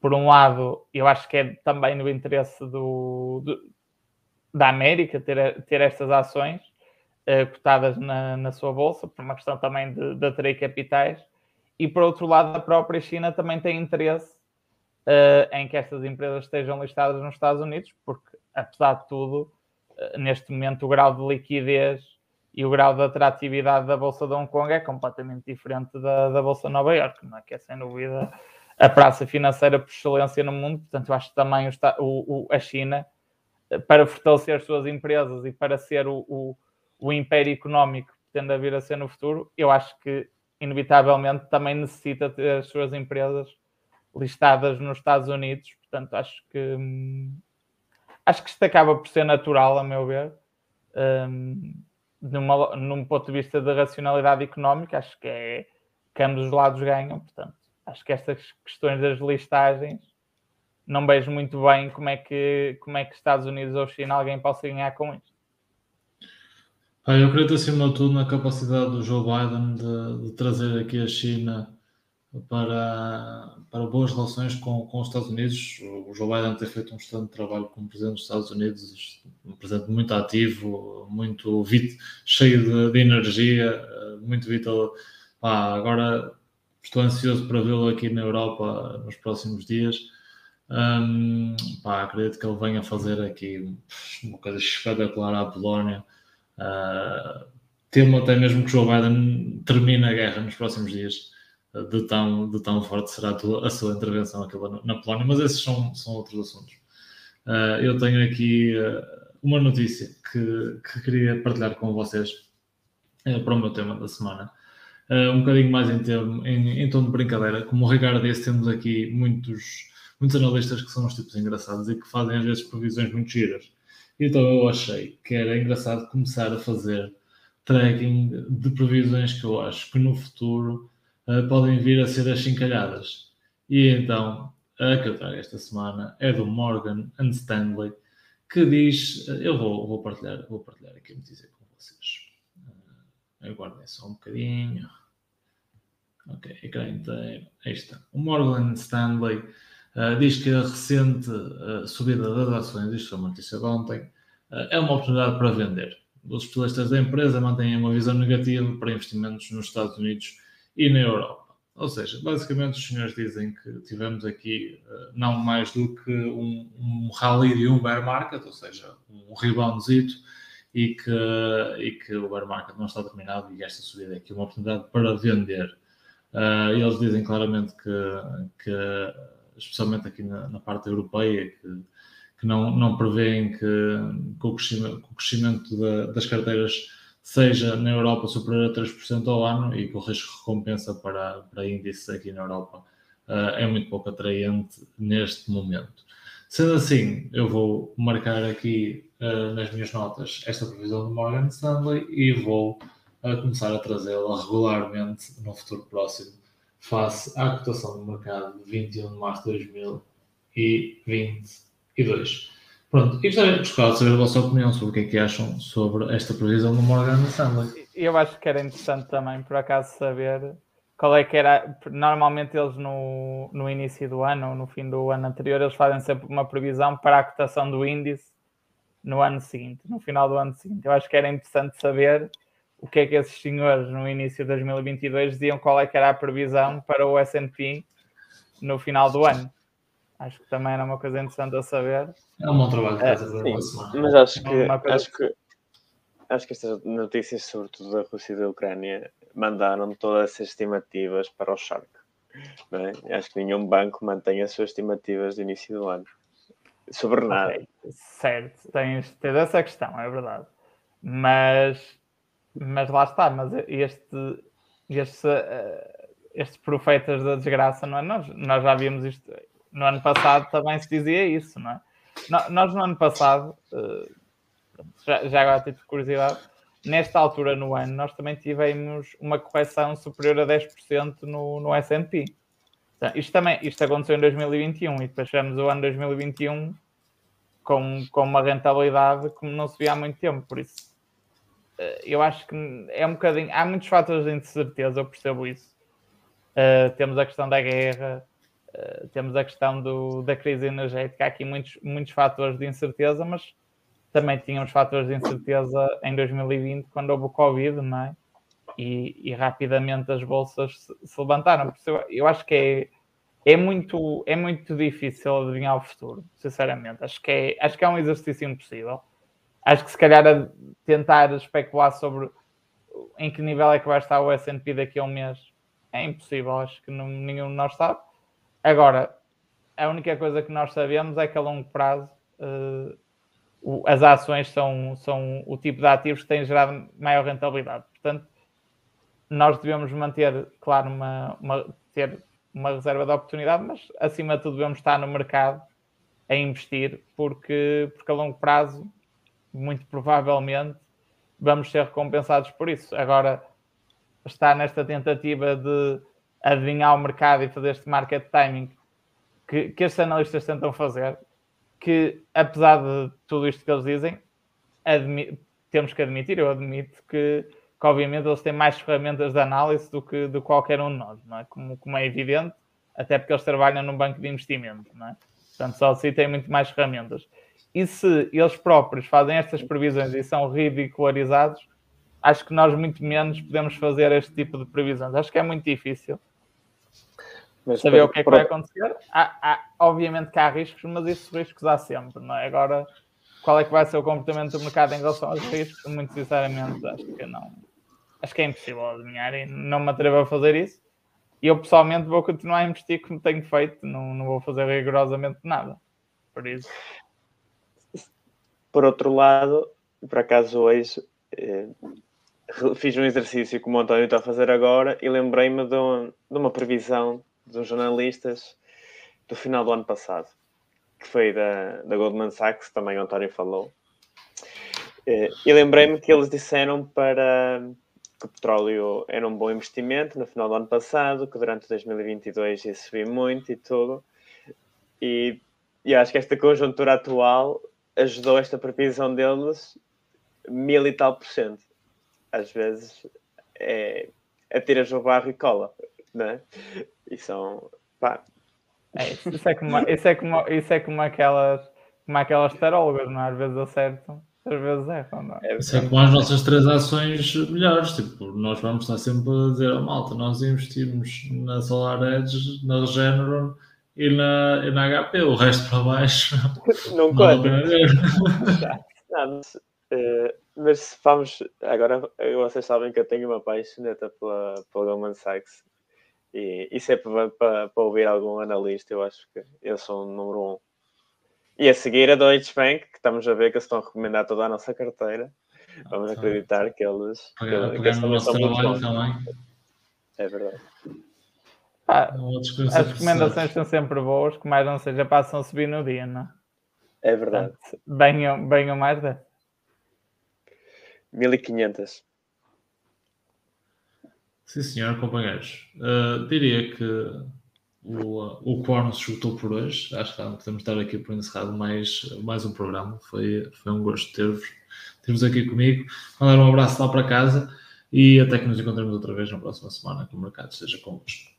por um lado, eu acho que é também no interesse do, do da América ter, ter estas ações uh, cotadas na, na sua bolsa, por uma questão também de, de atrair capitais e por outro lado, a própria China também tem interesse uh, em que estas empresas estejam listadas nos Estados Unidos, porque, apesar de tudo, uh, neste momento o grau de liquidez e o grau de atratividade da Bolsa de Hong Kong é completamente diferente da, da Bolsa de Nova Iorque, não é? que é sem dúvida a praça financeira por excelência no mundo. Portanto, eu acho que também o, o, a China, eh, para fortalecer as suas empresas e para ser o, o, o império económico que tende a vir a ser no futuro, eu acho que inevitavelmente também necessita ter as suas empresas listadas nos Estados Unidos. Portanto, acho que hum, acho que isto acaba por ser natural, a meu ver. Um, numa, num ponto de vista de racionalidade económica, acho que é que ambos os lados ganham. Portanto, acho que estas questões das listagens não vejo muito bem como é que como é que Estados Unidos ou China alguém possa ganhar com isto. Ah, eu acredito acima de tudo na capacidade do Joe Biden de, de trazer aqui a China para, para boas relações com, com os Estados Unidos. O Joe Biden tem feito um excelente trabalho como presidente dos Estados Unidos, um presidente muito ativo, muito cheio de, de, energia, muito vital. Pá, agora estou ansioso para vê-lo aqui na Europa nos próximos dias. Um, pá, acredito que ele venha fazer aqui uma coisa espetacular à Polónia. Uh, temo até mesmo que Joe Biden termine a guerra nos próximos dias, uh, de, tão, de tão forte será a, tua, a sua intervenção aqui na Polónia, mas esses são, são outros assuntos. Uh, eu tenho aqui uma notícia que, que queria partilhar com vocês para o meu tema da semana. Um bocadinho mais em, termo, em, em tom de brincadeira. Como o Ricardo disse, temos aqui muitos, muitos analistas que são uns tipos engraçados e que fazem às vezes previsões muito giras. Então eu achei que era engraçado começar a fazer tracking de previsões que eu acho que no futuro uh, podem vir a ser achincalhadas. E então, a que eu trago esta semana é do Morgan and Stanley, que diz, uh, eu vou, vou, partilhar, vou partilhar aqui a notícia com vocês. Aguardem só um bocadinho. Ok, ecrã inteiro. Aí está. O Morgan Stanley Uh, diz que a recente uh, subida das ações, isto foi uma notícia de ontem, uh, é uma oportunidade para vender. Os especialistas da empresa mantêm uma visão negativa para investimentos nos Estados Unidos e na Europa. Ou seja, basicamente os senhores dizem que tivemos aqui não mais do que um, um rally de um bear market, ou seja, um reboundzito, e que, e que o bear market não está terminado e esta subida é aqui uma oportunidade para vender. eles dizem claramente que, que especialmente aqui na, na parte europeia, que, que não, não prevêem que, que o crescimento, que o crescimento da, das carteiras seja na Europa superior a 3% ao ano e que o risco recompensa para, para índices aqui na Europa uh, é muito pouco atraente neste momento. Sendo assim, eu vou marcar aqui uh, nas minhas notas esta previsão do Morgan Stanley e vou uh, começar a trazê-la regularmente no futuro próximo face à cotação do mercado de 21 de março de 2022. Pronto, e gostaria de saber a vossa opinião sobre o que é que acham sobre esta previsão do Morgan Stanley. Eu acho que era interessante também, por acaso, saber qual é que era. Normalmente eles no, no início do ano ou no fim do ano anterior, eles fazem sempre uma previsão para a cotação do índice no ano seguinte, no final do ano seguinte. Eu acho que era interessante saber o que é que esses senhores no início de 2022 diziam qual é que era a previsão para o S&P no final do ano. Acho que também era uma coisa interessante a saber. É um bom trabalho é, sim, Mas acho que, acho que acho que estas notícias, sobretudo da Rússia e da Ucrânia, mandaram todas essas estimativas para o Shark. É? Acho que nenhum banco mantém as suas estimativas de início do ano. Sobre nada. Okay. Certo, tens, tens essa questão, é verdade. Mas, mas lá está, mas este, este, eh, estes profetas da desgraça, não é? Nós, nós já vimos isto no ano passado, também se dizia isso, não é? Nós no ano passado, eh, já, já agora tive curiosidade, nesta altura no ano, nós também tivemos uma correção superior a 10% no, no S&P. Isto também isto aconteceu em 2021 e depois chegamos o ano 2021 com, com uma rentabilidade como não se via há muito tempo, por isso eh, eu acho que é um bocadinho. Há muitos fatores de incerteza, eu percebo isso. Uh, temos a questão da guerra, uh, temos a questão do, da crise energética. Há aqui muitos, muitos fatores de incerteza, mas também tínhamos fatores de incerteza em 2020, quando houve o Covid, não é? E, e rapidamente as bolsas se, se levantaram. Eu, eu acho que é é muito, é muito difícil adivinhar o futuro, sinceramente. Acho que, é, acho que é um exercício impossível. Acho que se calhar a tentar especular sobre em que nível é que vai estar o S&P daqui a um mês é impossível. Acho que não, nenhum de nós sabe. Agora, a única coisa que nós sabemos é que a longo prazo uh, o, as ações são, são o tipo de ativos que têm gerado maior rentabilidade. Portanto, nós devemos manter, claro, uma, uma ter uma reserva de oportunidade, mas acima de tudo devemos estar no mercado a investir, porque, porque a longo prazo, muito provavelmente, vamos ser recompensados por isso. Agora, está nesta tentativa de adivinhar o mercado e fazer este market timing que, que estes analistas tentam fazer, que apesar de tudo isto que eles dizem, temos que admitir, eu admito que que obviamente eles têm mais ferramentas de análise do que de qualquer um de nós, não é? Como, como é evidente, até porque eles trabalham num banco de investimento, não é? Portanto, só assim têm muito mais ferramentas. E se eles próprios fazem estas previsões e são ridicularizados, acho que nós muito menos podemos fazer este tipo de previsões. Acho que é muito difícil mas saber para, o que é que vai acontecer. Há, há, obviamente que há riscos, mas esses riscos há sempre, não é? Agora, qual é que vai ser o comportamento do mercado em relação aos riscos? Muito sinceramente, acho que não, acho que é impossível adivinhar e não me atrevo a fazer isso. E eu pessoalmente vou continuar a investir como tenho feito, não, não vou fazer rigorosamente nada. Por isso. Por outro lado, por acaso hoje eh, fiz um exercício como o António está a fazer agora e lembrei-me de, um, de uma previsão dos jornalistas do final do ano passado, que foi da, da Goldman Sachs, também o António falou. Eh, e lembrei-me que eles disseram para que o petróleo era um bom investimento no final do ano passado, que durante 2022 ia subir muito e tudo. E, e acho que esta conjuntura atual ajudou esta previsão deles mil e tal por cento. Às vezes é atiras o barro e cola, não é? E são, pá. É, isso, é como, isso, é como, isso é como aquelas, como aquelas tarólogas, não é? Às vezes acertam às vezes erram, não é? Isso é como as nossas três ações melhores. Tipo, nós vamos estar sempre a dizer a oh, malta, nós investimos na Solar Edge, na Regeneron e na, e na HP, o resto para baixo. Não conta. Não, mas, uh, mas vamos. Agora vocês sabem que eu tenho uma paixoneta pela, pela Goldman Sachs. E isso é para, para, para ouvir algum analista, eu acho que eu sou o número um e a seguir a Deutsche Bank, que estamos a ver que eles estão a recomendar toda a nossa carteira. Vamos ah, acreditar que eles. Que, pegar no nosso trabalho também. É verdade. Ah, as recomendações são sempre boas, que mais não seja passam a subir no dia, não é? verdade. Bem, bem ou mais de 1500. Sim, senhor, companheiros. Uh, diria que o, o quórum se esgotou por hoje. Acho que podemos estar aqui por encerrado mais, mais um programa. Foi, foi um gosto ter-vos ter aqui comigo. Mandar um abraço lá para casa e até que nos encontremos outra vez na próxima semana. Que o mercado esteja convosco.